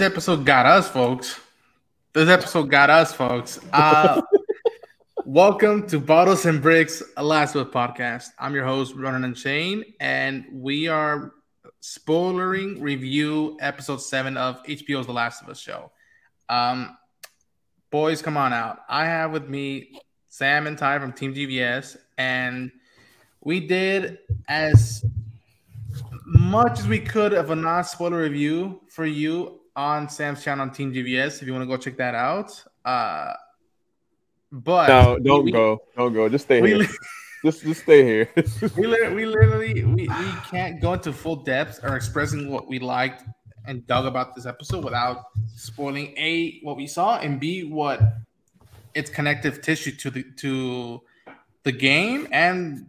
this episode got us, folks. This episode got us, folks. Uh, welcome to Bottles and Bricks, a Last Word podcast. I'm your host, Ronan and Shane, and we are spoilering review episode seven of HBO's The Last of Us show. Um, boys, come on out. I have with me Sam and Ty from Team GVS, and we did as much as we could of a non spoiler review for you on Sam's channel on Team GVS if you want to go check that out. Uh, but no, don't we, go, don't go, just stay here. just, just stay here. we, literally, we literally, we, we can't go into full depth or expressing what we liked and dug about this episode without spoiling a what we saw and b what its connective tissue to the to the game and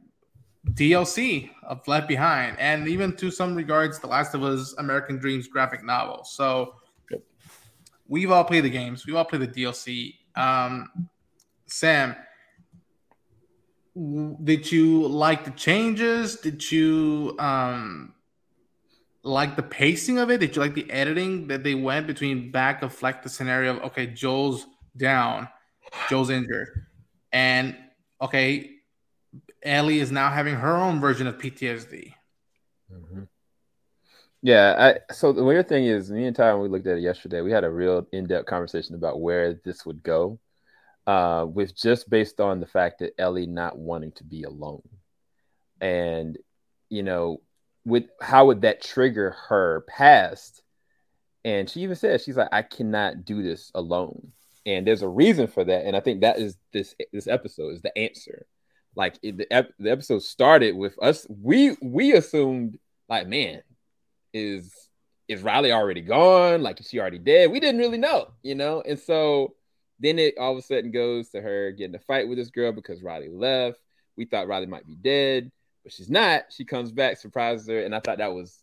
DLC of Left Behind, and even to some regards, The Last of Us American Dreams graphic novel. So we've all played the games, we've all played the DLC. Um, Sam, did you like the changes? Did you um, like the pacing of it? Did you like the editing that they went between back of like the scenario of okay, Joel's down, Joel's injured, and okay, Ellie is now having her own version of PTSD. Mm-hmm. Yeah, I, so the weird thing is, me and Ty, we looked at it yesterday, we had a real in-depth conversation about where this would go, uh, with just based on the fact that Ellie not wanting to be alone, and you know, with how would that trigger her past? And she even said, she's like, I cannot do this alone, and there's a reason for that, and I think that is this this episode is the answer like it, the, ep- the episode started with us we we assumed like man is is riley already gone? Like is she already dead? We didn't really know you know? And so then it all of a sudden goes to her getting a fight with this girl because riley left. We thought riley might be dead but she's not. She comes back surprises her and i thought that was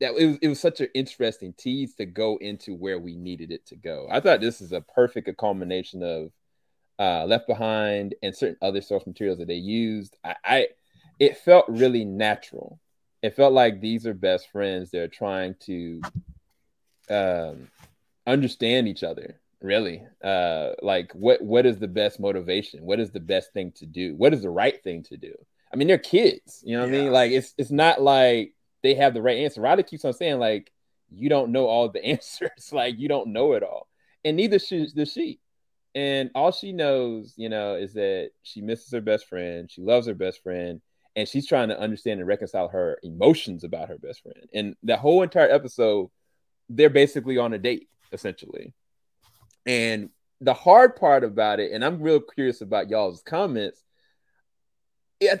that it was, it was such an interesting tease to go into where we needed it to go. I thought this is a perfect culmination of uh, Left Behind, and certain other source materials that they used. I, I, it felt really natural. It felt like these are best friends. They're trying to um, understand each other. Really, uh, like what what is the best motivation? What is the best thing to do? What is the right thing to do? I mean, they're kids. You know what yeah. I mean? Like it's it's not like they have the right answer. Riley keeps on saying like you don't know all the answers. like you don't know it all, and neither should does she and all she knows, you know, is that she misses her best friend, she loves her best friend, and she's trying to understand and reconcile her emotions about her best friend. And the whole entire episode, they're basically on a date, essentially. And the hard part about it, and I'm real curious about y'all's comments.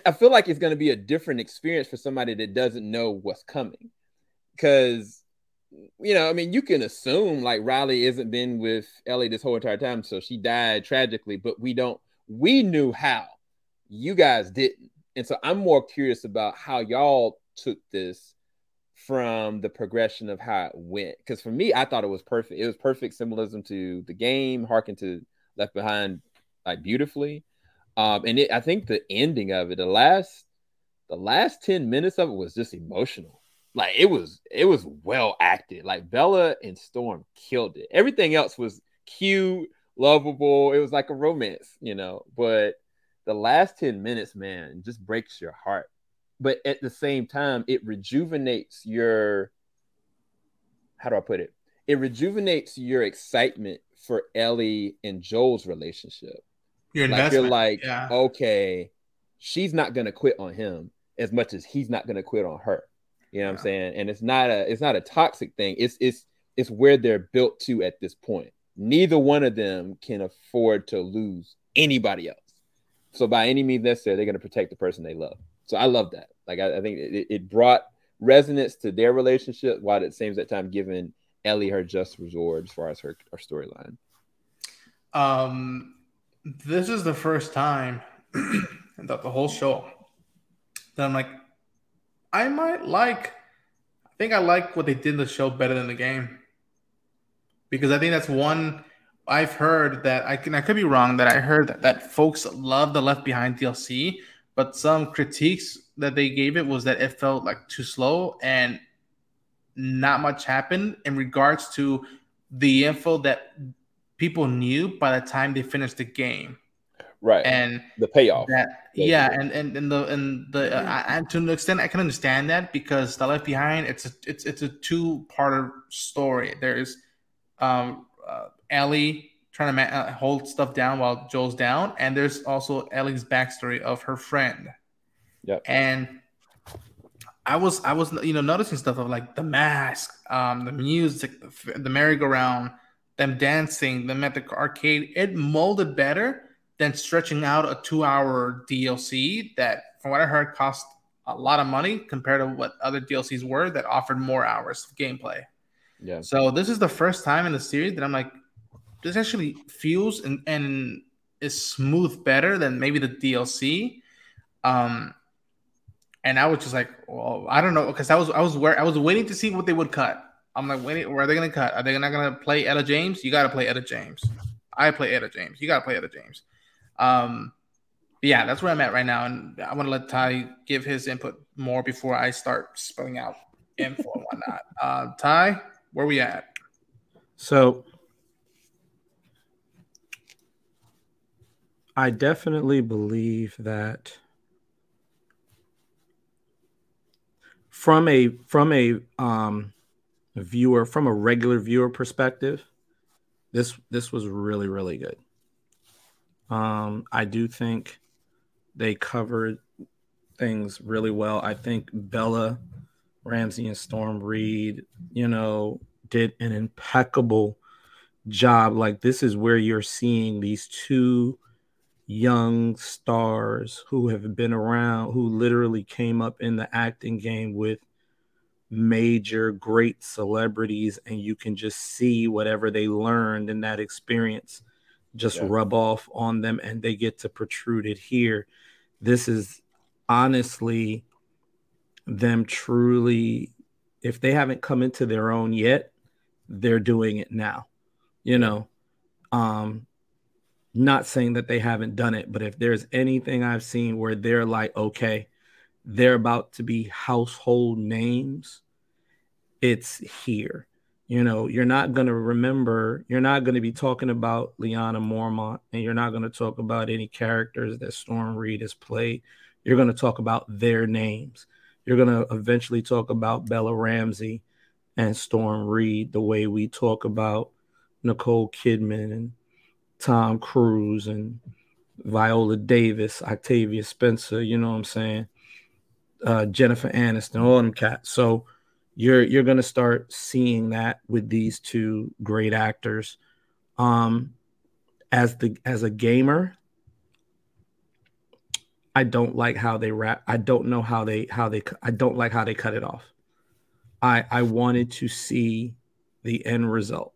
I feel like it's going to be a different experience for somebody that doesn't know what's coming, because you know, I mean, you can assume like Riley isn't been with Ellie this whole entire time, so she died tragically, but we don't, we knew how. You guys didn't. And so I'm more curious about how y'all took this from the progression of how it went. Because for me, I thought it was perfect. It was perfect symbolism to the game, harken to Left Behind like beautifully. Um, and it, I think the ending of it, the last, the last 10 minutes of it was just emotional like it was it was well acted. Like Bella and Storm killed it. Everything else was cute, lovable. It was like a romance, you know. But the last 10 minutes, man, just breaks your heart. But at the same time, it rejuvenates your how do I put it? It rejuvenates your excitement for Ellie and Joel's relationship. Your like you're like, yeah. okay, she's not gonna quit on him as much as he's not gonna quit on her. You know what I'm saying? And it's not a it's not a toxic thing. It's it's it's where they're built to at this point. Neither one of them can afford to lose anybody else. So by any means necessary, they're going to protect the person they love. So I love that. Like I, I think it, it, brought resonance to their relationship, while at the same time giving Ellie her just reward as far as her, her storyline. Um, this is the first time that the whole show that I'm like, I might like. I think I like what they did in the show better than the game because I think that's one I've heard that I can I could be wrong that I heard that, that folks love the Left Behind DLC, but some critiques that they gave it was that it felt like too slow and not much happened in regards to the info that people knew by the time they finished the game. Right. And the payoff. That, yeah, and, and and the and the uh, and to an extent I can understand that because the Left Behind it's a it's it's a two part story. There is um uh, Ellie trying to ma- uh, hold stuff down while Joel's down, and there's also Ellie's backstory of her friend. Yeah. And I was I was you know noticing stuff of like the mask, um, the music, the, the merry-go-round, them dancing, them at the arcade. It molded better than stretching out a two-hour DLC that, from what I heard, cost a lot of money compared to what other DLCs were that offered more hours of gameplay. Yeah. So this is the first time in the series that I'm like, this actually feels and, and is smooth better than maybe the DLC. Um, and I was just like, well, I don't know, because I was I was where I was waiting to see what they would cut. I'm like, waiting, where are they gonna cut? Are they not gonna play Etta James? You gotta play Etta James. I play Etta James. You gotta play Etta James. Um, yeah, that's where I'm at right now, and I want to let Ty give his input more before I start spelling out info and whatnot. Uh, Ty, where we at? So I definitely believe that from a from a um viewer from a regular viewer perspective, this this was really really good. Um, I do think they covered things really well. I think Bella Ramsey and Storm Reid, you know, did an impeccable job. Like this is where you're seeing these two young stars who have been around, who literally came up in the acting game with major great celebrities, and you can just see whatever they learned in that experience just yeah. rub off on them and they get to protrude it here. This is honestly them truly, if they haven't come into their own yet, they're doing it now. You know, um, not saying that they haven't done it, but if there's anything I've seen where they're like, okay, they're about to be household names, it's here. You know, you're not going to remember, you're not going to be talking about Lyanna Mormont, and you're not going to talk about any characters that Storm Reid has played. You're going to talk about their names. You're going to eventually talk about Bella Ramsey and Storm Reid the way we talk about Nicole Kidman and Tom Cruise and Viola Davis, Octavia Spencer, you know what I'm saying? Uh, Jennifer Aniston, all them cats. So, you're you're going to start seeing that with these two great actors. Um as the as a gamer i don't like how they wrap i don't know how they how they i don't like how they cut it off. I i wanted to see the end result.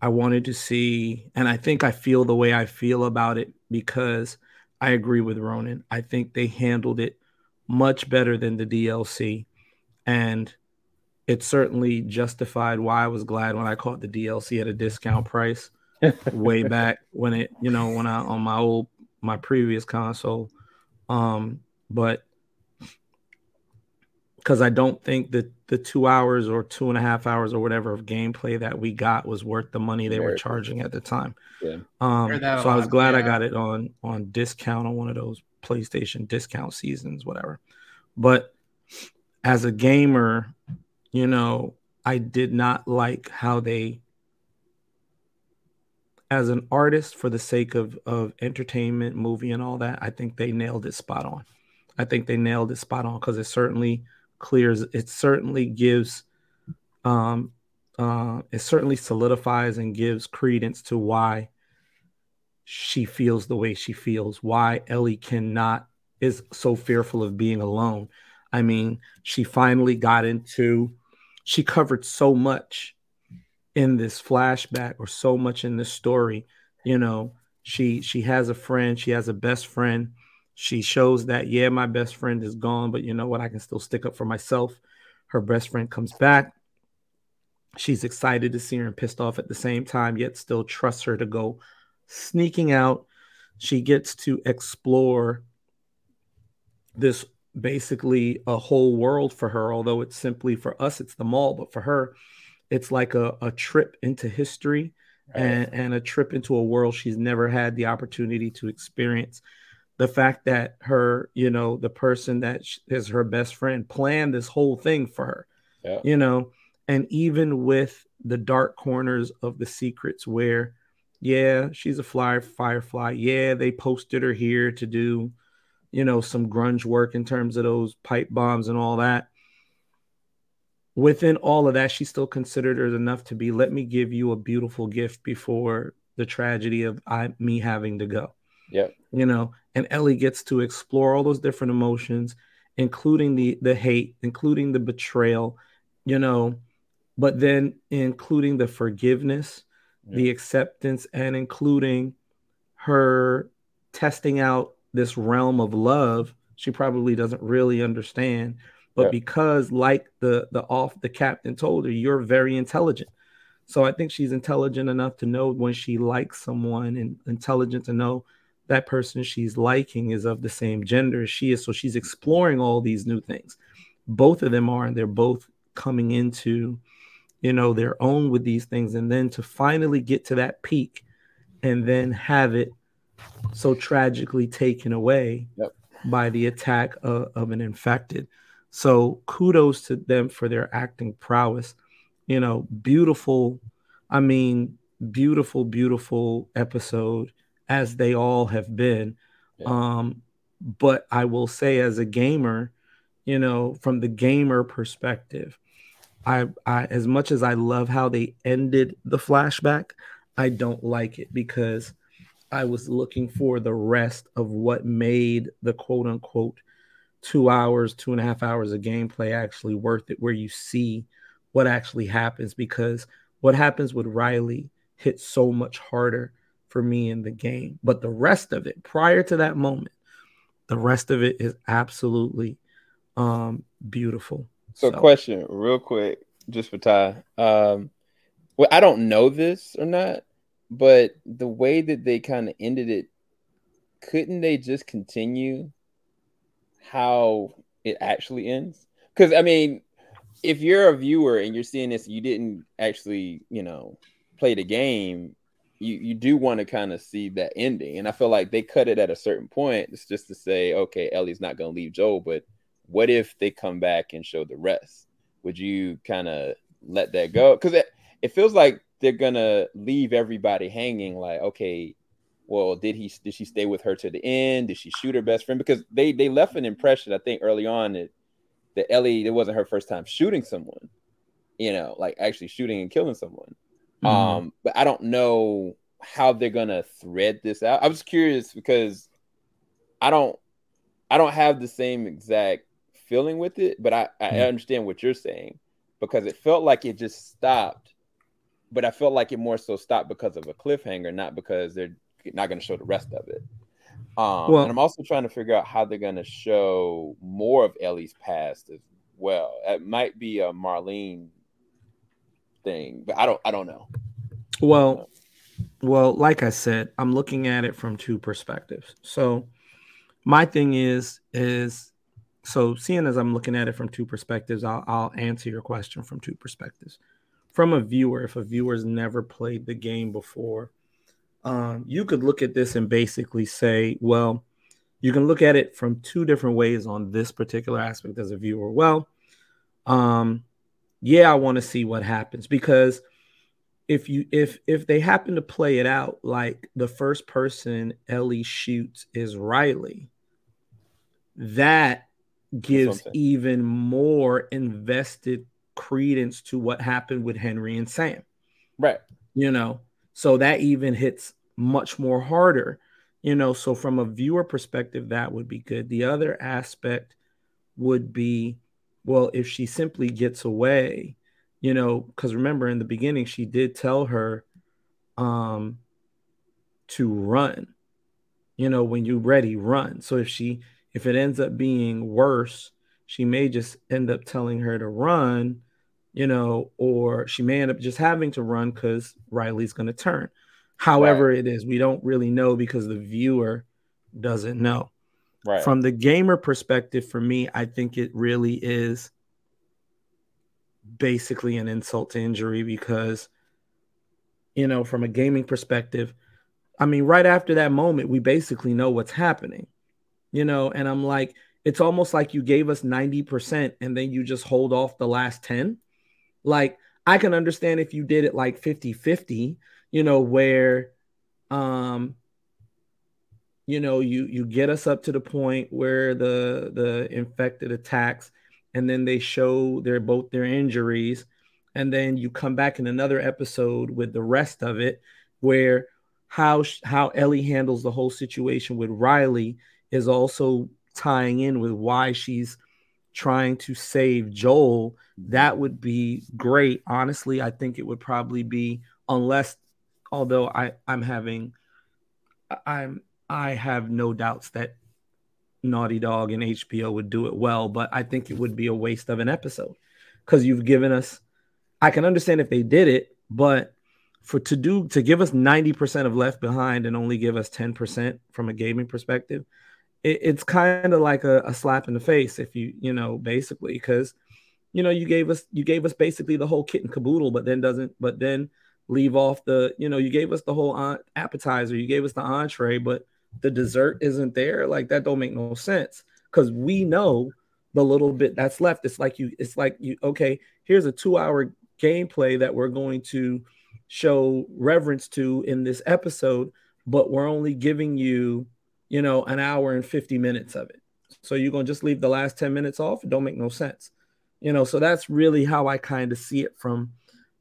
I wanted to see and i think i feel the way i feel about it because i agree with ronan. I think they handled it much better than the dlc and it certainly justified why I was glad when I caught the DLC at a discount price way back when it, you know, when I on my old my previous console. Um, but because I don't think that the two hours or two and a half hours or whatever of gameplay that we got was worth the money they were charging at the time. Yeah. Um, so I was glad yeah. I got it on on discount on one of those PlayStation discount seasons, whatever. But as a gamer, you know, I did not like how they as an artist for the sake of of entertainment, movie and all that, I think they nailed it spot on. I think they nailed it spot on because it certainly clears it certainly gives um uh it certainly solidifies and gives credence to why she feels the way she feels, why Ellie cannot is so fearful of being alone. I mean, she finally got into she covered so much in this flashback or so much in this story you know. She she has a friend she has a best friend. She shows that yeah my best friend is gone but you know what? I can still stick up for myself. Her best friend comes back. She's excited to see her and pissed off at the same time yet still trusts her to go sneaking out. She gets to explore this basically a whole world for her although it's simply for us it's the mall but for her it's like a, a trip into history right. and, and a trip into a world she's never had the opportunity to experience the fact that her you know the person that is her best friend planned this whole thing for her yeah. you know and even with the dark corners of the secrets where yeah she's a flyer firefly yeah they posted her here to do you know some grunge work in terms of those pipe bombs and all that. Within all of that she still considered it enough to be let me give you a beautiful gift before the tragedy of I, me having to go. Yeah you know and ellie gets to explore all those different emotions including the the hate including the betrayal you know but then including the forgiveness, yeah. the acceptance, and including her testing out this realm of love she probably doesn't really understand. But yeah. because like the the off the captain told her you're very intelligent. So i think she's intelligent enough to know when she likes someone and intelligent to know that person she's liking is of the same gender as she is. So she's exploring all these new things. Both of them are and they're both coming into you know, their own with these things, and then to finally get to that peak and then have it so tragically taken away yep. by the attack of, of an infected. So kudos to them for their acting prowess. You know, beautiful, I mean, beautiful, beautiful episode as they all have been. Yeah. Um, but I will say, as a gamer, you know, from the gamer perspective, I, I as much as I love how they ended the flashback, I don't like it because I was looking for the rest of what made the quote unquote two hours, two and a half hours of gameplay actually worth it, where you see what actually happens. Because what happens with Riley hit so much harder for me in the game. But the rest of it, prior to that moment, the rest of it is absolutely um, beautiful. So, so, question, real quick, just for Ty. Um, well, I don't know this or not, but the way that they kind of ended it, couldn't they just continue how it actually ends? Because I mean, if you're a viewer and you're seeing this, you didn't actually, you know, play the game. You you do want to kind of see that ending, and I feel like they cut it at a certain point. It's just to say, okay, Ellie's not going to leave Joel, but what if they come back and show the rest? Would you kind of let that go? Because it, it feels like they're gonna leave everybody hanging. Like, okay, well, did he did she stay with her to the end? Did she shoot her best friend? Because they they left an impression, I think, early on that that Ellie it wasn't her first time shooting someone, you know, like actually shooting and killing someone. Mm-hmm. Um, but I don't know how they're gonna thread this out. I was curious because I don't I don't have the same exact feeling with it, but I, I mm. understand what you're saying because it felt like it just stopped. But I felt like it more so stopped because of a cliffhanger, not because they're not going to show the rest of it. Um, well, and I'm also trying to figure out how they're going to show more of Ellie's past as well. It might be a Marlene thing, but I don't. I don't know. Well, well, like I said, I'm looking at it from two perspectives. So, my thing is, is so seeing as I'm looking at it from two perspectives, I'll, I'll answer your question from two perspectives. From a viewer, if a viewer's never played the game before, um, you could look at this and basically say, well, you can look at it from two different ways on this particular aspect as a viewer. Well, um, yeah, I want to see what happens because if you if if they happen to play it out like the first person Ellie shoots is Riley, that gives even more invested credence to what happened with Henry and Sam. Right. You know, so that even hits much more harder. You know, so from a viewer perspective, that would be good. The other aspect would be well, if she simply gets away, you know, because remember in the beginning, she did tell her um to run. You know, when you're ready, run. So if she if it ends up being worse, she may just end up telling her to run, you know, or she may end up just having to run because Riley's going to turn. However, right. it is, we don't really know because the viewer doesn't know. Right. From the gamer perspective, for me, I think it really is basically an insult to injury because, you know, from a gaming perspective, I mean, right after that moment, we basically know what's happening, you know, and I'm like, it's almost like you gave us 90% and then you just hold off the last 10. Like, I can understand if you did it like 50 50, you know, where, um, you know, you you get us up to the point where the the infected attacks, and then they show their both their injuries, and then you come back in another episode with the rest of it, where how how Ellie handles the whole situation with Riley is also tying in with why she's trying to save Joel. That mm-hmm. would be great. Honestly, I think it would probably be unless although I I'm having I'm I have no doubts that Naughty Dog and HBO would do it well, but I think it would be a waste of an episode because you've given us. I can understand if they did it, but for to do to give us 90% of left behind and only give us 10% from a gaming perspective, it, it's kind of like a, a slap in the face if you, you know, basically, because you know, you gave us you gave us basically the whole kit and caboodle, but then doesn't, but then leave off the, you know, you gave us the whole appetizer, you gave us the entree, but the dessert isn't there, like that don't make no sense because we know the little bit that's left. It's like you, it's like you, okay, here's a two hour gameplay that we're going to show reverence to in this episode, but we're only giving you, you know, an hour and 50 minutes of it. So you're going to just leave the last 10 minutes off? It don't make no sense. You know, so that's really how I kind of see it from,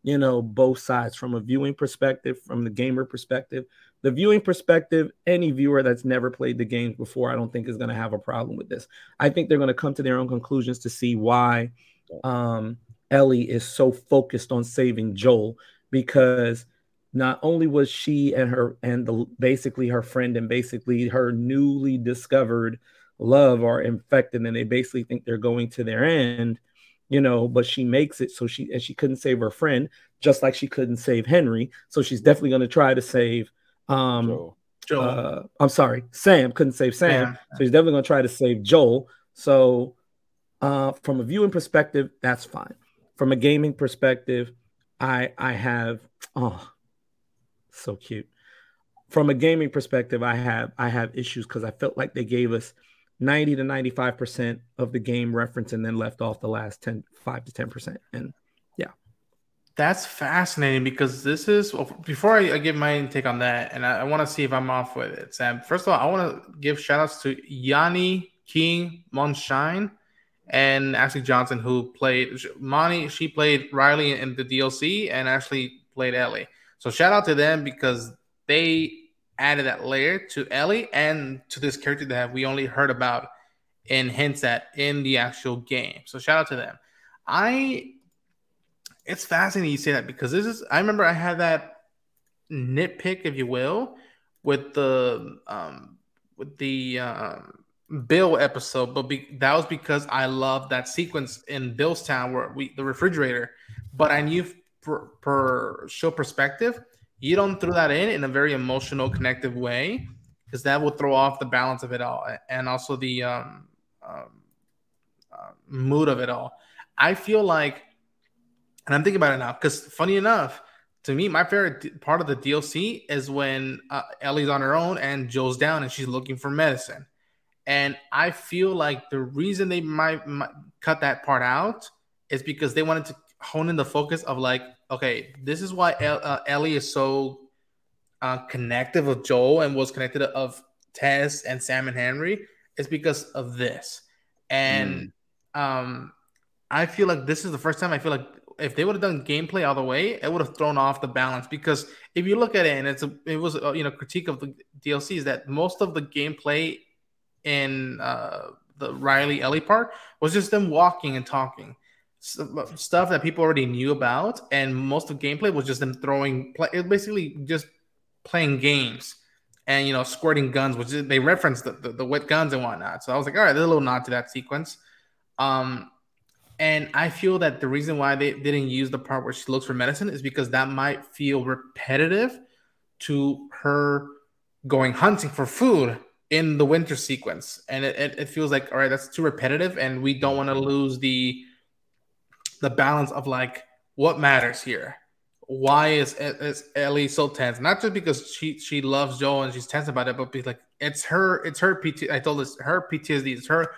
you know, both sides from a viewing perspective, from the gamer perspective the viewing perspective, any viewer that's never played the games before, I don't think is going to have a problem with this. I think they're going to come to their own conclusions to see why um, Ellie is so focused on saving Joel because not only was she and her and the basically her friend and basically her newly discovered love are infected and they basically think they're going to their end you know but she makes it so she and she couldn't save her friend just like she couldn't save henry so she's definitely going to try to save um, Joel. Joel. Uh, I'm sorry, Sam couldn't save Sam, yeah. so he's definitely going to try to save Joel. So, uh, from a viewing perspective, that's fine. From a gaming perspective, I I have oh, so cute. From a gaming perspective, I have I have issues because I felt like they gave us 90 to 95 percent of the game reference and then left off the last 10 5 to 10 percent and yeah. that's fascinating because this is before I, I, give my take on that, and I, I want to see if I'm off with it, Sam. First of all, I want to give shout outs to Yaani King Mondschein and Ashley Johnson, who played Monty. She played Riley in the DLC and Ashley played Ellie. So shout out to them because they added that layer to Ellie and to this character that we only heard about in hints at in the actual game. So shout out to them. I it's fascinating you say that because this is I remember I had that nitpick, if you will, with the um with the uh, Bill episode, but be, that was because I loved that sequence in Billstown where we the refrigerator. But I knew per, per show perspective, you don't throw that in in a very emotional, connective way because that will throw off the balance of it all and also the um, um, uh, mood of it all. I feel like and I'm thinking about it now because, funny enough, to me, my favorite part of the DLC is when uh, Ellie's on her own and Joe's down and she's looking for medicine. And I feel like the reason they might, might cut that part out is because they wanted to hone in the focus of like, okay, this is why El- uh, Ellie is so uh, connected with Joel and was connected of Tess and Sam and Henry. is because of this. And mm. um, I feel like this is the first time I feel like if they would have done gameplay all the way, it would have thrown off the balance. Because if you look at it, and it's a, it was a, you know critique of the DLC is that most of the gameplay in uh, the Riley Ellie part was just them walking and talking stuff that people already knew about, and most of gameplay was just them throwing. Basically just playing games and you know squirting guns, which they referenced the, the, the wet guns and whatnot. So I was like, all right, there's a little nod to that sequence. Um, and I feel that the reason why they didn't use the part where she looks for medicine is because that might feel repetitive to her going hunting for food in the winter sequence. And it, it, it feels like, all right, that's too repetitive. And we don't want to lose the the balance of like what matters here. Why is is Ellie so tense? Not just because she she loves Joel and she's tense about it, but be like it's her it's her PT. I told this her PTSD. It's her,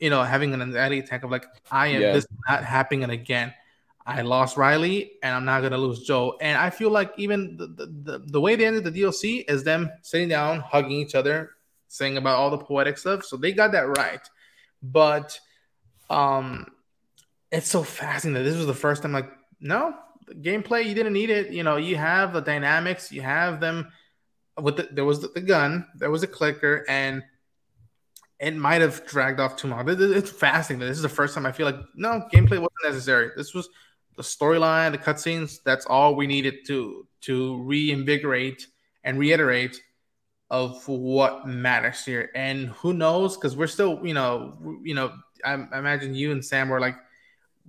you know, having an anxiety attack of like I am yeah. this not happening again. I lost Riley and I'm not gonna lose Joe. And I feel like even the, the, the, way they ended the DLC is them sitting down, hugging each other, saying about all the poetic stuff. So they got that right. But um it's so fascinating that this was the first time like, no, gameplay, you didn't need it. You know, you have the dynamics, you have them with the, there was the, gun, there was a clicker, and it might have dragged off too long. It's fascinating. That this is the first time I feel like no gameplay wasn't necessary. This was the storyline, the cutscenes, that's all we needed to to reinvigorate and reiterate of what matters here. And who knows? Because we're still, you know, you know, I, I, imagine you and Sam were like,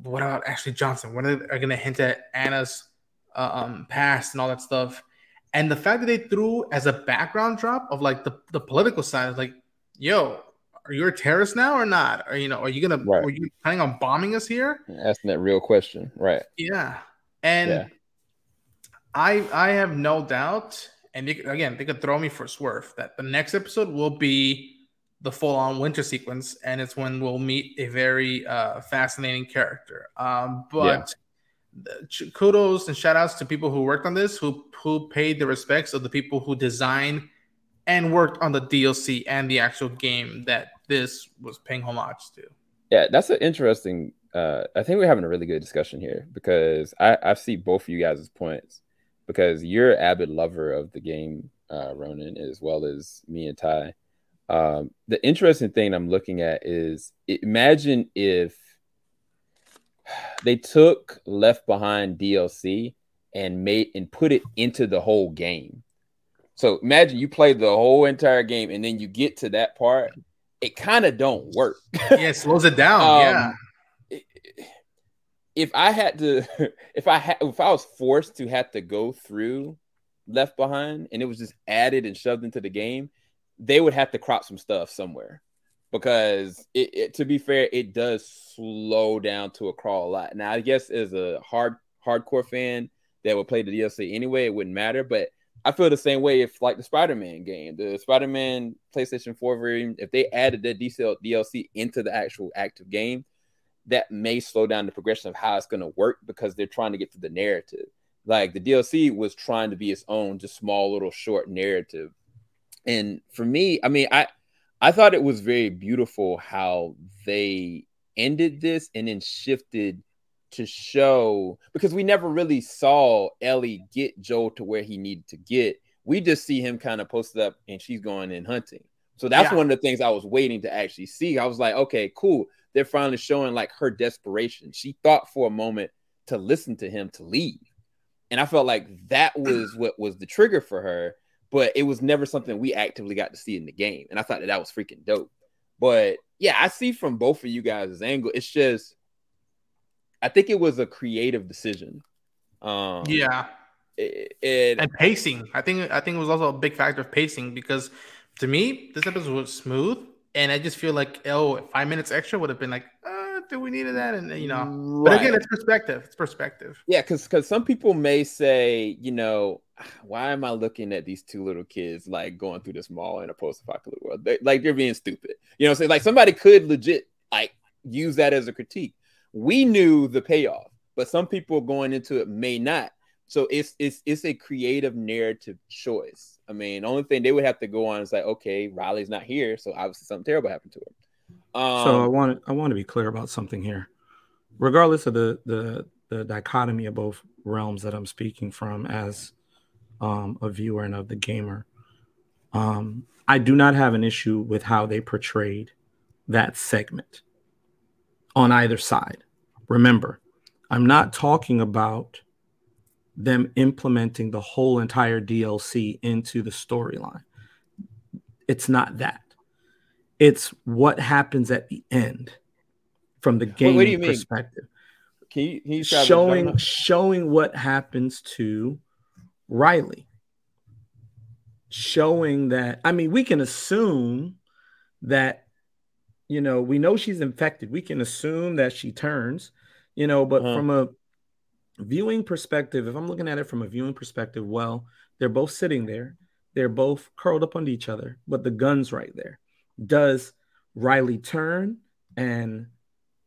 what about Ashley Johnson? When are they going to hint at Anna's uh, um, past and all that stuff? And the fact that they threw as a background drop of like the, the political side is like, yo, are you a terrorist now or not? Are you know, are you gonna right. are you planning on bombing us here? Asking that real question, right? Yeah, and yeah. I I have no doubt, and they, again, they could throw me for a swerve that the next episode will be the full on winter sequence, and it's when we'll meet a very uh, fascinating character. Um, but. Yeah. kudos and shout outs to people who worked on this who who paid the respects of the people who designed and worked on the DLC and the actual game that this was paying homage to. Yeah, that's an interesting. Uh, I think we're having a really good discussion here because I, I see both of you guys' points because you're an avid lover of the game, uh, Ronan, as well as me and Ty. Um, the interesting thing I'm looking at is imagine if they took Left Behind DLC and made and put it into the whole game. So imagine you play the whole entire game and then you get to that part it kind of don't work. yeah, it slows it down. um, yeah. If I had to, if I had, if I was forced to have to go through Left Behind and it was just added and shoved into the game, they would have to crop some stuff somewhere because it, it, to be fair, it does slow down to a crawl a lot. Now, I guess as a hard hardcore fan that would play the DLC anyway, it wouldn't matter. But I feel the same way if like the Spider-Man game, the Spider-Man PlayStation 4 version, if they added that DLC into the actual active game, that may slow down the progression of how it's going to work because they're trying to get to the narrative. Like the DLC was trying to be its own just small little short narrative. And for me, I mean, I I thought it was very beautiful how they ended this and then shifted to show because we never really saw Ellie get Joel to where he needed to get. We just see him kind of posted up and she's going in hunting. So that's yeah. one of the things I was waiting to actually see. I was like, okay, cool. They're finally showing like her desperation. She thought for a moment to listen to him to leave. And I felt like that was what was the trigger for her, but it was never something we actively got to see in the game. And I thought that that was freaking dope. But yeah, I see from both of you guys' angle. It's just I think it was a creative decision. Um, yeah, it, it, and pacing. I think I think it was also a big factor of pacing because to me this episode was smooth, and I just feel like oh, five minutes extra would have been like, uh, do we needed that? And you know, right. but again, it's perspective. It's perspective. Yeah, because because some people may say, you know, ah, why am I looking at these two little kids like going through this mall in a post-apocalyptic world? They, like they're being stupid. You know, so like somebody could legit like use that as a critique we knew the payoff, but some people going into it may not. So it's it's it's a creative narrative choice. I mean, the only thing they would have to go on is like, okay, Riley's not here, so obviously something terrible happened to him. Um, so I want I want to be clear about something here, regardless of the the the dichotomy of both realms that I'm speaking from as um, a viewer and of the gamer. Um, I do not have an issue with how they portrayed that segment on either side. Remember, I'm not talking about them implementing the whole entire DLC into the storyline. It's not that. It's what happens at the end from the game perspective. Can you, can you showing showing what happens to Riley? Showing that I mean, we can assume that you know, we know she's infected. We can assume that she turns you know, but uh-huh. from a viewing perspective, if I'm looking at it from a viewing perspective, well, they're both sitting there, they're both curled up under each other, but the gun's right there. Does Riley turn and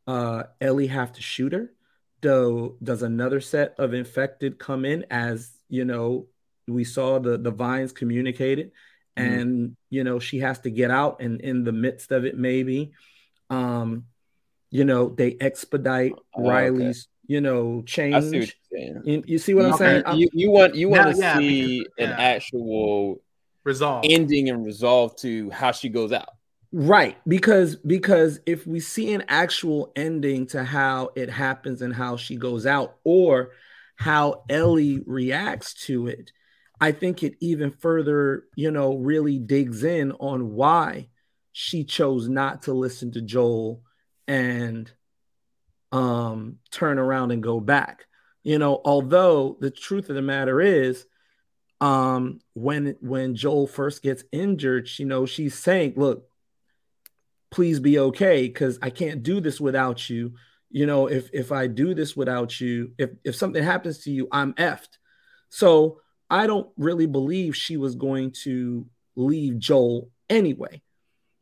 uh, Ellie have to shoot her? Do, does another set of infected come in as you know we saw the the vines communicated mm-hmm. and you know she has to get out and in the midst of it maybe um you know they expedite oh, riley's okay. you know change you, you, see what i'm saying you, you, want you want to yeah, see because, an yeah. actual resolve ending and resolve to how she goes out right because because if we see an actual ending to how it happens and how she goes out or how ellie reacts to it I think it even further, you know, really digs in on why she chose not to listen to Joel and um turn around and go back. You know, although the truth of the matter is um when when Joel first gets injured, you know, she's saying, "Look, please be okay cuz I can't do this without you. You know, if if I do this without you, if if something happens to you, I'm effed." So, I don't really believe she was going to leave Joel anyway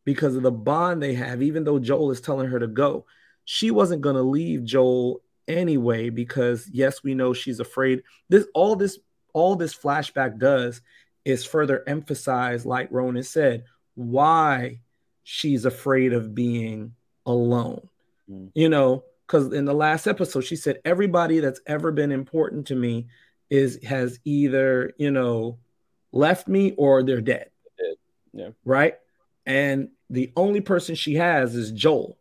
because of the bond they have, even though Joel is telling her to go. She wasn't going to leave Joel anyway because yes, we know she's afraid. This all this all this flashback does is further emphasize, like Ronan said, why she's afraid of being alone. Mm. You know, because in the last episode, she said, Everybody that's ever been important to me is has either you know left me or they're dead. Yeah. Right. And the only person she has is Joel.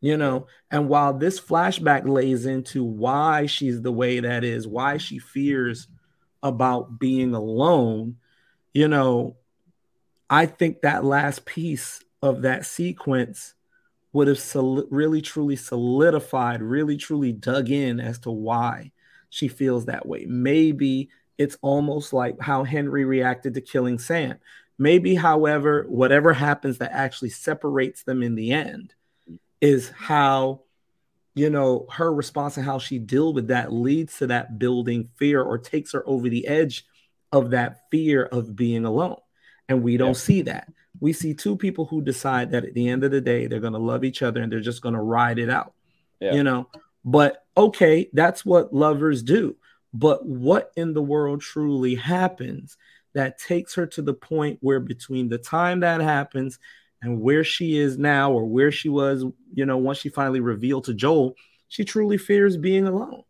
You know, and while this flashback lays into why she's the way that is, why she fears about being alone, you know, I think that last piece of that sequence would have sol- really truly solidified, really truly dug in as to why she feels that way. Maybe it's almost like how Henry reacted to killing Sam. Maybe, however, whatever happens that actually separates them in the end is how, you know, her response and how she deals with that leads to that building fear or takes her over the edge of that fear of being alone. And we don't yeah. see that. We see two people who decide that at the end of the day, they're going to love each other and they're just going to ride it out. Yeah. You know, but okay, that's what lovers do. But what in the world truly happens that takes her to the point where between the time that happens and where she is now or where she was, you know, once she finally revealed to Joel, she truly fears being alone.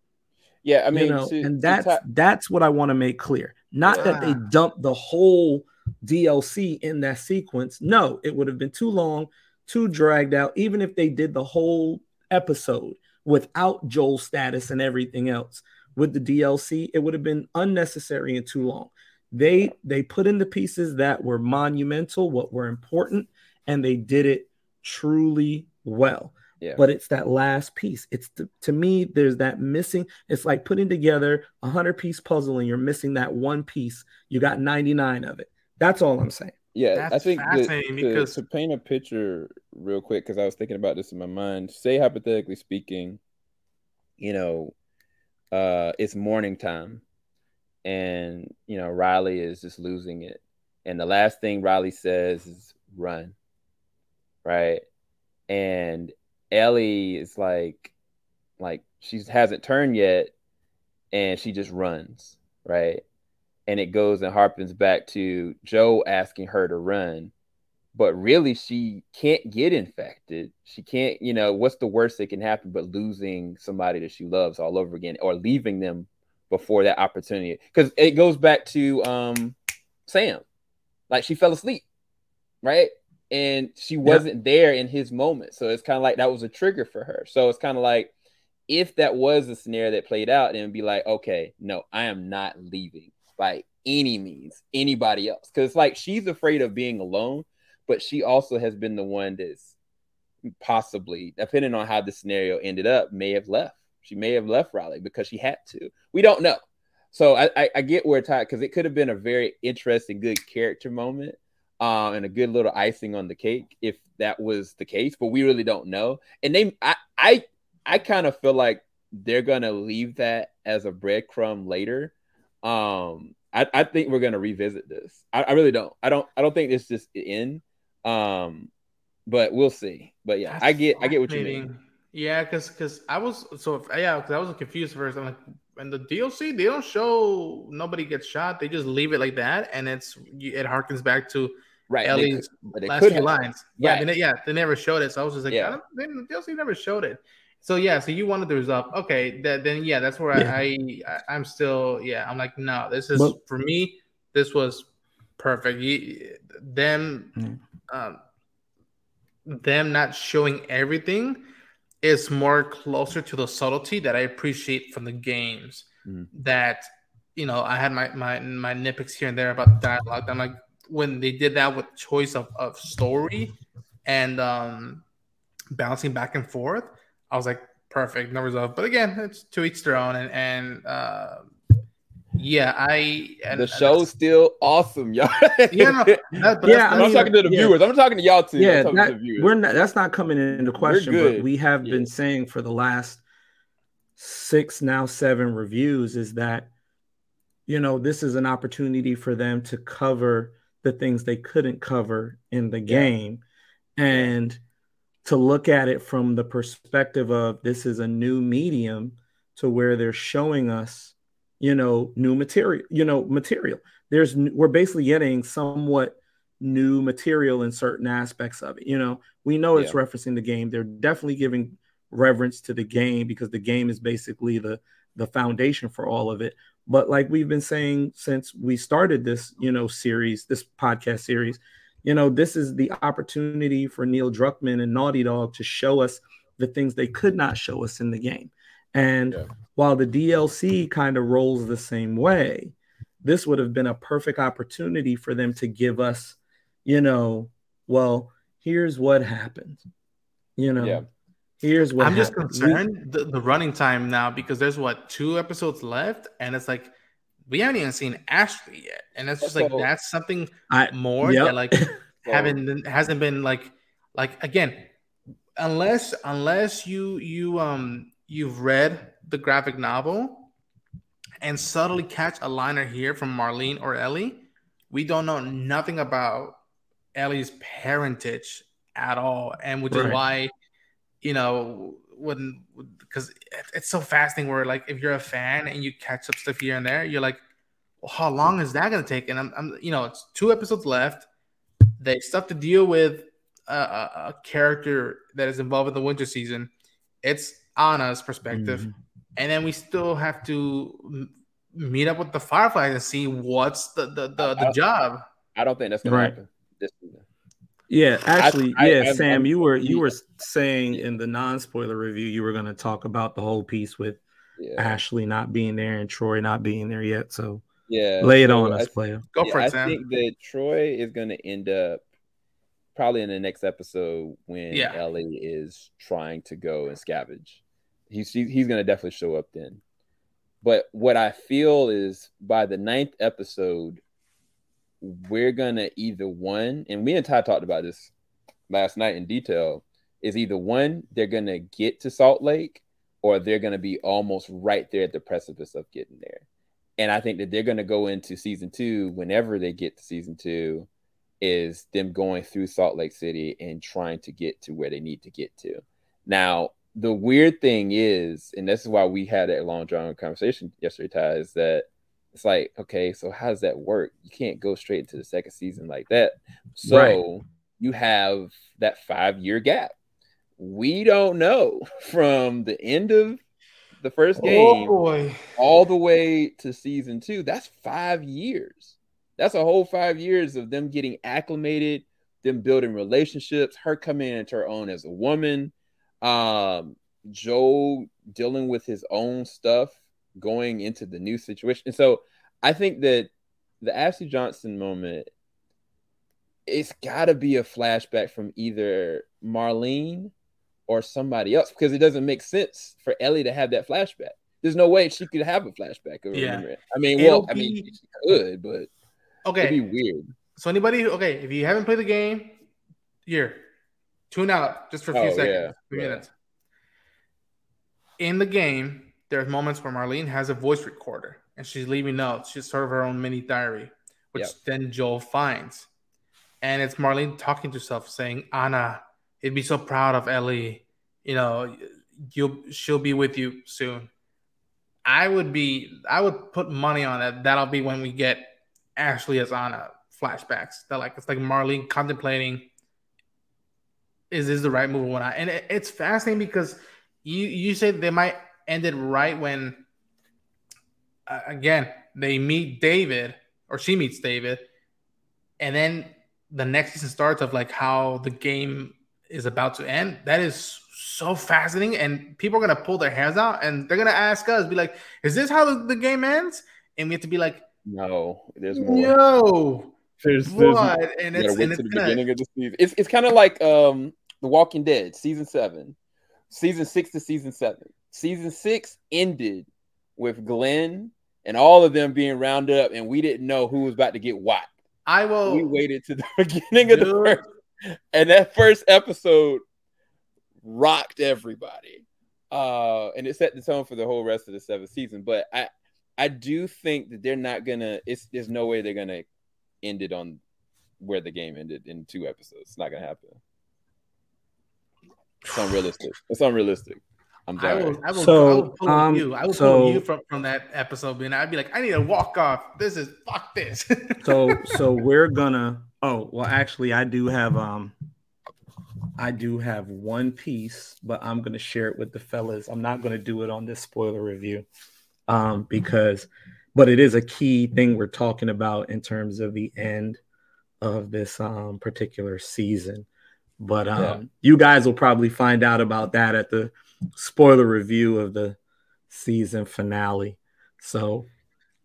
Yeah, I mean, you know, to, and that's ta- that's what I want to make clear. Not that they dump the whole DLC in that sequence. No, it would have been too long, too dragged out. Even if they did the whole episode, without Joel's status and everything else. With the DLC, it would have been unnecessary and too long. They they put in the pieces that were monumental, what were important, and they did it truly well. Yeah. But it's that last piece. It's to me, there's that missing. It's like putting together a hundred piece puzzle and you're missing that one piece. You got 99 of it. That's all I'm saying. Yeah, That's I think fascinating the, because to paint a picture real quick, because I was thinking about this in my mind. Say hypothetically speaking, you know, uh, it's morning time, and you know Riley is just losing it, and the last thing Riley says is "run," right? And Ellie is like, like she hasn't turned yet, and she just runs, right? And it goes and harpens back to Joe asking her to run, but really she can't get infected. She can't, you know, what's the worst that can happen but losing somebody that she loves all over again or leaving them before that opportunity? Because it goes back to um Sam, like she fell asleep, right? And she wasn't there in his moment. So it's kind of like that was a trigger for her. So it's kind of like if that was a scenario that played out, then be like, okay, no, I am not leaving by any means anybody else. Because like she's afraid of being alone but she also has been the one that's possibly depending on how the scenario ended up may have left. She may have left Riley because she had to. We don't know. So i i, I get where at because it could have been a very interesting good character moment um and a good little icing on the cake if that was the case but we really don't know. And they i i i kind of feel like they're gonna leave that as a breadcrumb later, um, I, I think we're gonna revisit this. I, I really don't. I don't. I don't think this just in. Um, but we'll see. But yeah, That's I get. I get what you mean. Yeah, because because I was so if, yeah, because I was confused first. I'm like, in the DLC, they don't show nobody gets shot. They just leave it like that, and it's it harkens back to Right. Ellie's could- last few lines. Yeah, Right. they, yeah, they never showed it. So I was just like, Yeah. I don't, they, the DLC never showed it. So yeah, so you wanted the result. Okay, that, then yeah, that's where Yeah. I, I I'm still yeah. I'm like, no, this is Well- for me. This was perfect. You, them, um, them not showing everything is more closer to the subtlety that I appreciate from the games. Mhm. That you know, I had my my my nitpicks here and there about dialogue. I'm like, when they did that with choice of, of story and um bouncing back and forth, I was like, perfect, no result. But again, it's to each their own, and and uh, yeah, I and, the show's still awesome, y'all. yeah, no, that, but Yeah, that's, I I'm mean, talking to the yeah. viewers. I'm talking to y'all too. yeah, that, to the viewers. we're not, that's not coming into question. But we have Yeah. been saying for the last six, now seven reviews, is that you know this is an opportunity for them to cover the things they couldn't cover in the game, and to look at it from the perspective of this is a new medium to where they're showing us you know new material you know material. There's we're basically getting somewhat new material in certain aspects of it you know? We know it's Yeah. referencing the game. They're definitely giving reverence to the game because the game is basically the the foundation for all of it. But like we've been saying since we started this you know series this podcast series you know this is the opportunity for neil druckmann and naughty dog to show us the things they could not show us in the game and Yeah. while the DLC kind of rolls the same way, this would have been a perfect opportunity for them to give us, you know, well, here's what happened. You know, Yeah. here's what I'm just happened. We- concerned the, the running time now because there's what two episodes left, and it's like we haven't even seen Ashley yet, and it's just like So- that's something I, more Yep. that like haven't hasn't been like like again unless unless you you um you've read the graphic novel and subtly catch a liner here from Marlene or Ellie, we don't know nothing about Ellie's parentage at all, and which Right. is why you know when because it's so fascinating where like if you're a fan and you catch up stuff here and there, you're like, well, how long is that gonna take? And I'm, I'm you know it's two episodes left. They stuff to deal with a, a, a character that is involved in the winter season. It's Anna's perspective, Mhm. and then we still have to meet up with the Fireflies and see what's the the, the, the I- job. I don't think that's gonna Right. happen. This season. Yeah, actually, I- yeah, I'm- Sam, I'm- you were you were saying in the non-spoiler review you were going to talk about the whole piece with Yeah. Ashley not being there and Troy not being there yet. So Yeah. lay it so on I us, player. Go Yeah, for I it, Sam. think that Troy is going to end up probably in the next episode when Yeah. Ellie is trying to go and scavenge. He's he's, he's going to definitely show up then. But what I feel is by the ninth episode, we're gonna either one, and we and Ty talked about this last night in detail. Is either one they're gonna get to Salt Lake, or they're gonna be almost right there at the precipice of getting there. And I think that they're to go into season two whenever they get to season two, is them going through Salt Lake City and trying to get to where they need to get to. Now, the weird thing is, and this is why we had a long drawn conversation yesterday, Ty, is that it's like, okay, so how does that work? You can't go straight into the second season like that. So Right. you have that five year gap. We don't know from the end of the first game boy. all the way to season two. That's five years. That's a whole five years of them getting acclimated, them building relationships, her coming into her own as a woman, um, Joe dealing with his own stuff, going into the new situation. And so I think that the Ashley Johnson moment, it's got to be a flashback from either Marlene or somebody else because it doesn't make sense for Ellie to have that flashback. There's no way she could have a flashback of Yeah. remembering. I mean, It'll well, I mean, she could, but okay, it'd be weird. so anybody, okay, if you haven't played the game, here, tune out just for a few Oh, seconds, yeah, yeah. minutes. in the game, there's moments where Marlene has a voice recorder and she's leaving notes. She's sort of her own mini diary, which yep. then Joel finds. And it's Marlene talking to herself, saying, Anna, he'd be so proud of Ellie. You know, you'll she'll be with you soon. I would be I would put money on that. That'll be when we get Ashley as Anna flashbacks. That like it's like Marlene contemplating is this the right move or not? And it, it's fascinating because you you say they might end it right when uh, again they meet David or she meets David, and then the next season starts of like how the game is about to end. That is so fascinating, and people are gonna pull their hairs out, and they're gonna ask us, be like, "Is this how the, the game ends?" And we have to be like, "No, there's more." No, there's, there's what? And it's, and it's the gonna... beginning of the season. It's it's kind of like um The Walking Dead season seven, season six to season seven. Season six ended with Glenn and all of them being rounded up, and we didn't know who was about to get whacked. I will. We waited to the beginning of the first, and that first episode rocked everybody. Uh, and it set the tone for the whole rest of the seventh season. But I, I do think that they're not gonna. It's there's no way they're gonna end it on where the game ended in two episodes. It's not gonna happen. It's unrealistic. It's unrealistic. I'm sorry. I will, I will, so, I will pull um, you. I will so, pull you from, from that episode, and I'd be like, I need to walk off. This is fuck this. so so we're gonna oh well actually I do have um I do have one piece, but I'm gonna share it with the fellas. I'm not gonna do it on this spoiler review. Um, because but it is a key thing we're talking about in terms of the end of this um particular season. But um yeah. you guys will probably find out about that at the spoiler review of the season finale. So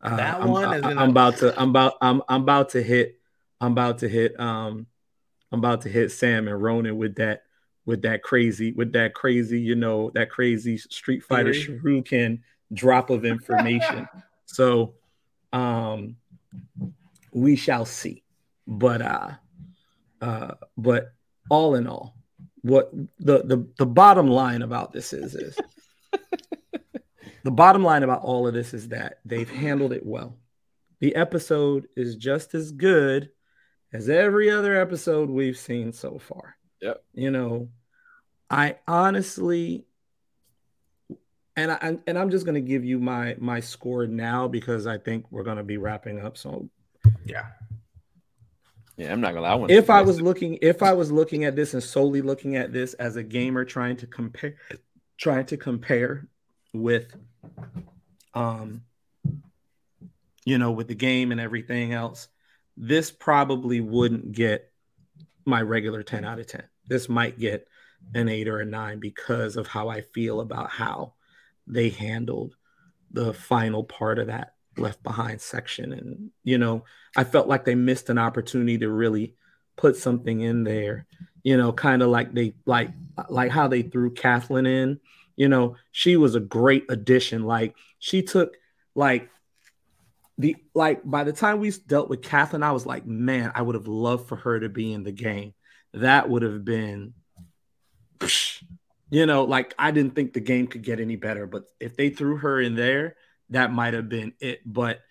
uh, that I'm, one is I, am about to I'm about I'm I'm about to hit I'm about to hit um I'm about to hit Sam and Ronan with that with that crazy with that crazy you know that crazy Street Fighter Shoryuken drop of information. so um we shall see. But uh uh but all in all what the the the bottom line about this is is the bottom line about all of this is that they've handled it well. The episode is just as good as every other episode we've seen so far. Yep. You know, I honestly and I and I'm just going to give you my my score now because I think we're going to be wrapping up. So yeah. Yeah, I'm not gonna lie. if I was looking, if I was looking at this and solely looking at this as a gamer trying to compare, trying to compare with, um, you know, with the game and everything else, this probably wouldn't get my regular 10 out of 10. This might get an eight or a nine because of how I feel about how they handled the final part of that left behind section. And you know i felt like they missed an opportunity to really put something in there you know kind of like they like like how they threw kathleen in. You know she was a great addition. Like she took like the like by the time we dealt with kathleen i was like man i would have loved for her to be in the game. That would have been you know like i didn't think the game could get any better. But if they threw her in there that might have been it. But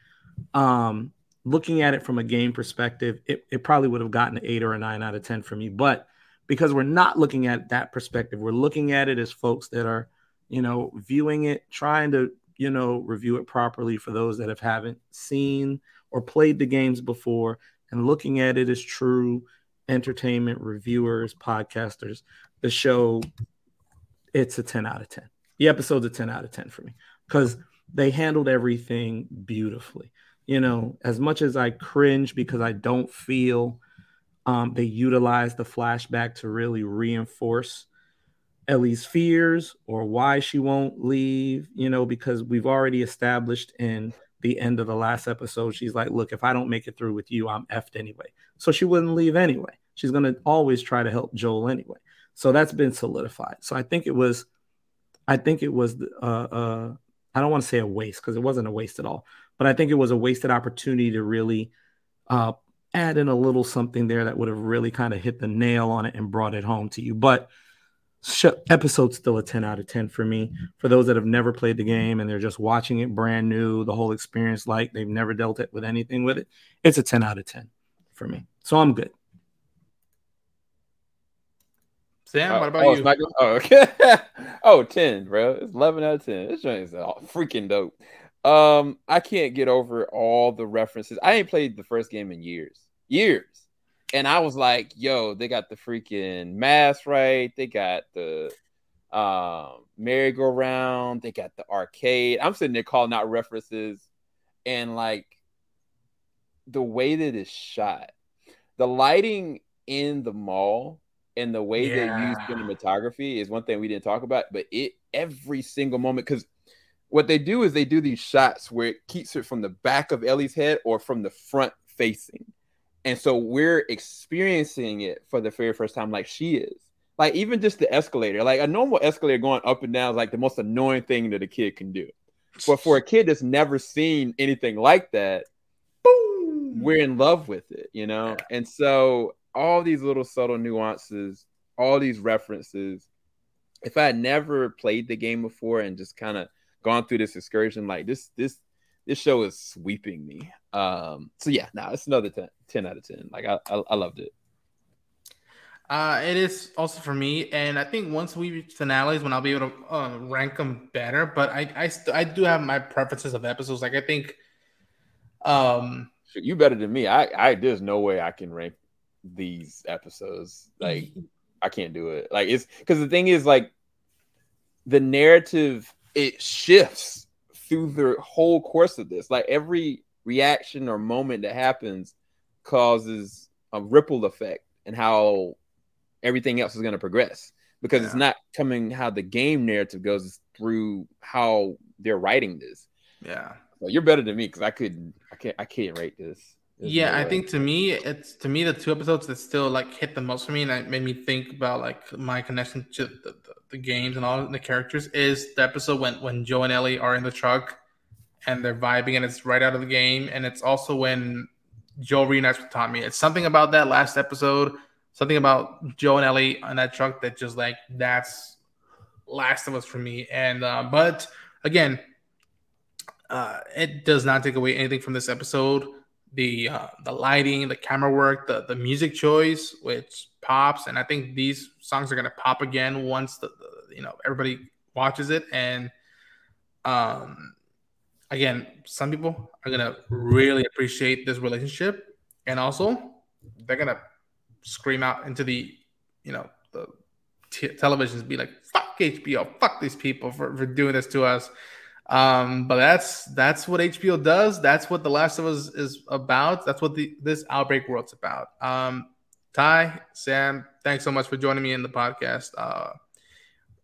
um, looking at it from a game perspective, it, it probably would have gotten an eight or a nine out of 10 for me. But because we're not looking at that perspective, we're looking at it as folks that are, you know, viewing it, trying to, you know, review it properly for those that have haven't seen or played the games before and looking at it as true entertainment reviewers, podcasters, the show, it's a 10 out of 10. The episode's a 10 out of 10 for me because they handled everything beautifully. You know, as much as I cringe because I don't feel um, they utilized the flashback to really reinforce Ellie's fears or why she won't leave, you know, because we've already established in the end of the last episode, she's like, Look, if I don't make it through with you, I'm effed anyway. So she wouldn't leave anyway. She's going to always try to help Joel anyway. So that's been solidified. So I think it was, I think it was uh, uh, I don't want to say a waste because it wasn't a waste at all, but I think it was a wasted opportunity to really uh, add in a little something there that would have really kind of hit the nail on it and brought it home to you. But sh- episode's still a 10 out of 10 for me. For those that have never played the game and they're just watching it brand new, the whole experience like they've never dealt it with anything with it, it's a 10 out of 10 for me. So I'm good. Sam, Oh, what about oh, you? it's not? Oh, okay. oh, 10, bro. It's 11 out of 10. This joint is freaking dope. Um, I can't get over all the references. I ain't played the first game in years. Years. And I was like, yo, they got the freaking mask right. They got the um merry-go-round. They got the arcade. I'm sitting there calling out references and like the way that it's shot, the lighting in the mall and the way they use cinematography is one thing we didn't talk about, but it every single moment because what they do is they do these shots where it keeps it from the back of Ellie's head or from the front facing. And so we're experiencing it for the very first time, like she is. Like even just the escalator, like a normal escalator going up and down is like the most annoying thing that a kid can do. But for a kid that's never seen anything like that, Boom. we're in love with it, you know? And so all these little subtle nuances, all these references, if I had never played the game before and just kind of gone through this excursion, like this, this, this show is sweeping me. Um, so yeah, no, it's another 10, 10 out of 10. Like I, I, I loved it. Uh, it is also for me, and I think once we reach finales, when I'll be able to uh, rank them better. But I, I, st- I do have my preferences of episodes. Like I think, um, You better than me. I, I, there's no way I can rank these episodes. Like I can't do it. Like it's because the thing is like the narrative it shifts through the whole course of this. Like every reaction or moment that happens causes a ripple effect and how everything else is going to progress because it's not coming how the game narrative goes it's through how they're writing this. yeah, So you're better than me because I couldn't I can't I can't rate this. Yeah. I think to me, it's to me the two episodes that still like hit the most for me, and it made me think about like my connection to the, the, the games and all the characters is the episode when when Joe and Ellie are in the truck and they're vibing, and it's right out of the game, and it's also when Joe reunites with Tommy. It's something about that last episode, something about Joe and Ellie on that truck that just like that's Last of Us for me. And uh, but again, uh, it does not take away anything from this episode. The uh, the lighting, the camera work, the the music choice, which pops, and I think these songs are gonna pop again once the, the you know everybody watches it. And um, again, some people are gonna really appreciate this relationship, and also they're gonna scream out into the you know the t- televisions, be like "fuck HBO, fuck these people for, for doing this to us." Um, but that's that's what HBO does. That's what The Last of Us is about. That's what the this outbreak world's about. Um, Ty, Sam, thanks so much for joining me in the podcast. Uh,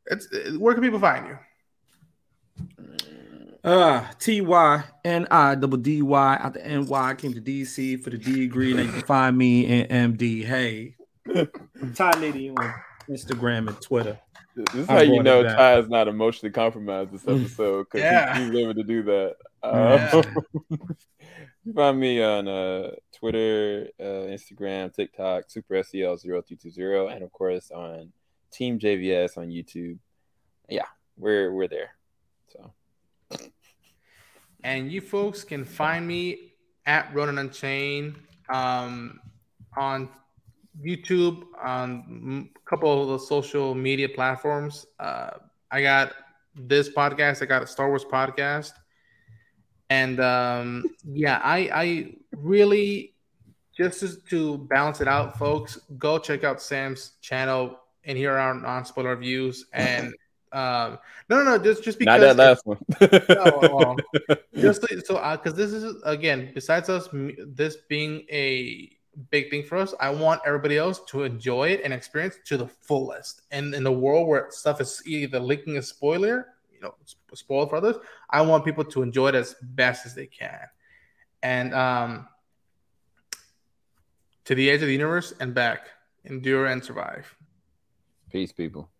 it's where can people find you? Uh, T Y N I double D Y out the N Y came to DC for the D degree. Now you can find me in MD. Hey, Ty Nitty on Instagram and Twitter. This is I how you know. Ty is not emotionally compromised this episode because Yeah. he's able to do that. Yeah. Uh, you find me on uh, Twitter, uh, Instagram, TikTok, Super SEL 0220, and of course on Team JVS on YouTube. Yeah, we're we're there. So And you folks can find me at Ronan Unchained um, on YouTube, on a couple of the social media platforms. Uh, I got this podcast, I got a Star Wars podcast. And um, yeah, I, I really, just to balance it out, folks, go check out Sam's channel and hear our non spoiler reviews. And um, no, no, no, just, just because not that last one. No, well, just so- because this is again besides us this being a big thing for us. I want everybody else to enjoy it and experience to the fullest. And in the world where stuff is either leaking a spoiler you know sp- spoil for others i want people to enjoy it as best as they can. And um to the edge of the universe and back. Endure and survive. Peace, people.